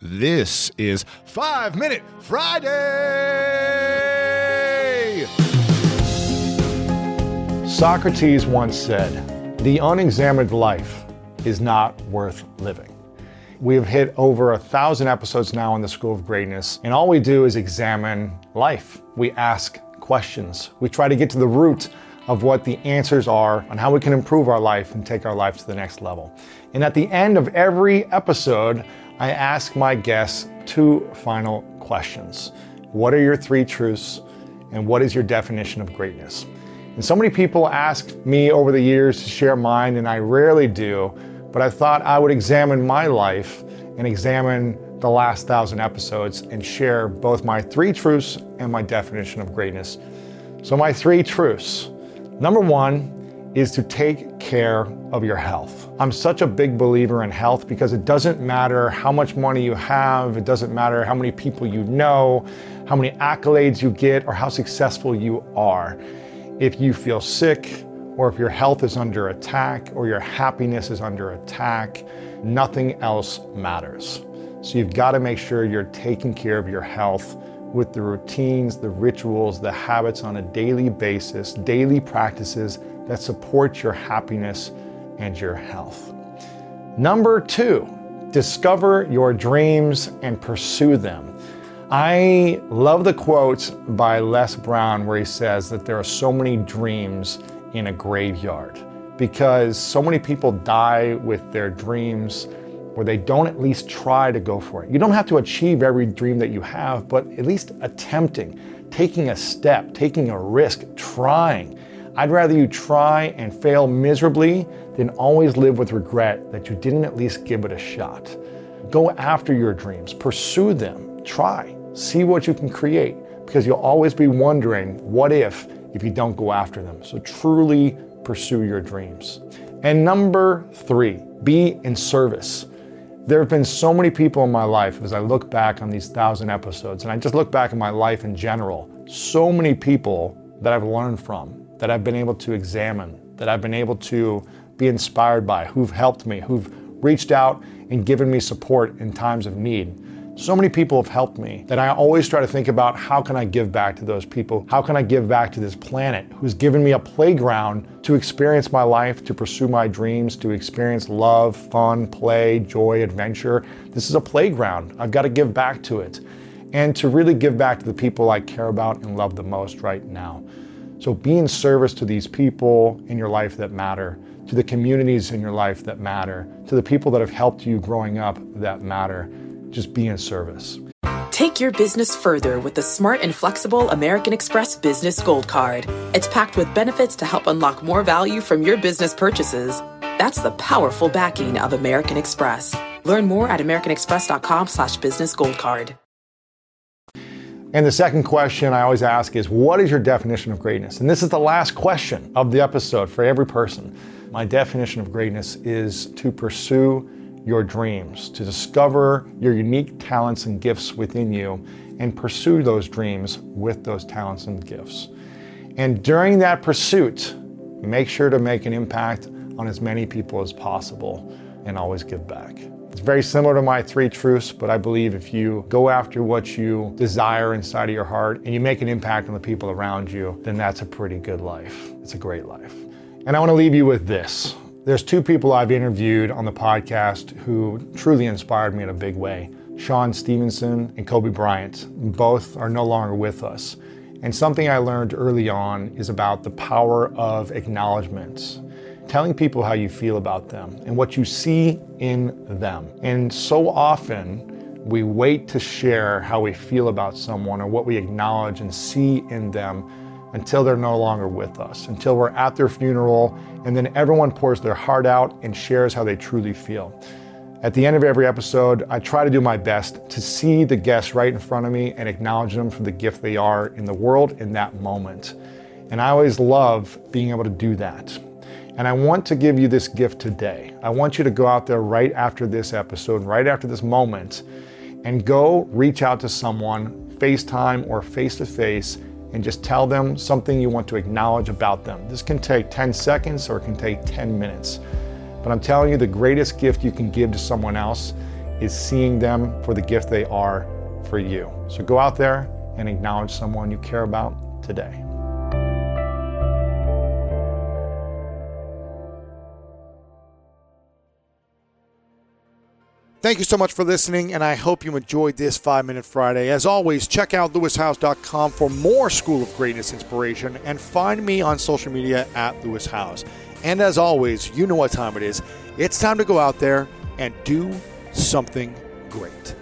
This is Five Minute Friday! Socrates once said, The unexamined life is not worth living. We have hit over a thousand episodes now on the School of Greatness, and all we do is examine life. We ask questions. We try to get to the root of what the answers are on how we can improve our life and take our life to the next level. And at the end of every episode, I ask my guests two final questions What are your three truths? And what is your definition of greatness? And so many people ask me over the years to share mine, and I rarely do, but I thought I would examine my life and examine the last thousand episodes and share both my three truths and my definition of greatness. So, my three truths. Number one, is to take care of your health. I'm such a big believer in health because it doesn't matter how much money you have, it doesn't matter how many people you know, how many accolades you get, or how successful you are. If you feel sick, or if your health is under attack, or your happiness is under attack, nothing else matters. So you've got to make sure you're taking care of your health with the routines, the rituals, the habits on a daily basis, daily practices that support your happiness and your health. Number two, discover your dreams and pursue them. I love the quote by Les Brown where he says that there are so many dreams in a graveyard because so many people die with their dreams or they don't at least try to go for it. You don't have to achieve every dream that you have, but at least attempting, taking a step, taking a risk, trying I'd rather you try and fail miserably than always live with regret that you didn't at least give it a shot. Go after your dreams, pursue them, try, see what you can create, because you'll always be wondering, what if, if you don't go after them? So truly pursue your dreams. And number three, be in service. There have been so many people in my life as I look back on these thousand episodes, and I just look back in my life in general, so many people that I've learned from that I've been able to examine, that I've been able to be inspired by, who've helped me, who've reached out and given me support in times of need. So many people have helped me that I always try to think about how can I give back to those people? How can I give back to this planet who's given me a playground to experience my life, to pursue my dreams, to experience love, fun, play, joy, adventure? This is a playground. I've got to give back to it and to really give back to the people I care about and love the most right now. So be in service to these people in your life that matter, to the communities in your life that matter, to the people that have helped you growing up that matter. Just be in service. Take your business further with the smart and flexible American Express Business Gold Card. It's packed with benefits to help unlock more value from your business purchases. That's the powerful backing of American Express. Learn more at americanexpress.com slash business gold card. And the second question I always ask is, what is your definition of greatness? And this is the last question of the episode for every person. My definition of greatness is to pursue your dreams, to discover your unique talents and gifts within you, and pursue those dreams with those talents and gifts. And during that pursuit, make sure to make an impact on as many people as possible and always give back. It's very similar to my three truths, but I believe if you go after what you desire inside of your heart and you make an impact on the people around you, then that's a pretty good life. It's a great life. And I want to leave you with this. There's two people I've interviewed on the podcast who truly inspired me in a big way Sean Stephenson and Kobe Bryant. Both are no longer with us. And something I learned early on is about the power of acknowledgement telling people how you feel about them and what you see in them. And so often, we wait to share how we feel about someone or what we acknowledge and see in them until they're no longer with us, until we're at their funeral, and then everyone pours their heart out and shares how they truly feel. At the end of every episode, I try to do my best to see the guests right in front of me and acknowledge them for the gift they are in the world in that moment. And I always love being able to do that. And I want to give you this gift today. I want you to go out there right after this episode, right after this moment, and go reach out to someone, FaceTime or face to face, and just tell them something you want to acknowledge about them. This can take 10 seconds or it can take 10 minutes. But I'm telling you, the greatest gift you can give to someone else is seeing them for the gift they are for you. So go out there and acknowledge someone you care about today. Thank you so much for listening, and I hope you enjoyed this Five Minute Friday. As always, check out lewishowes.com for more School of Greatness inspiration and find me on social media at Lewis Howes. And as always, you know what time it is. It's time to go out there and do something great.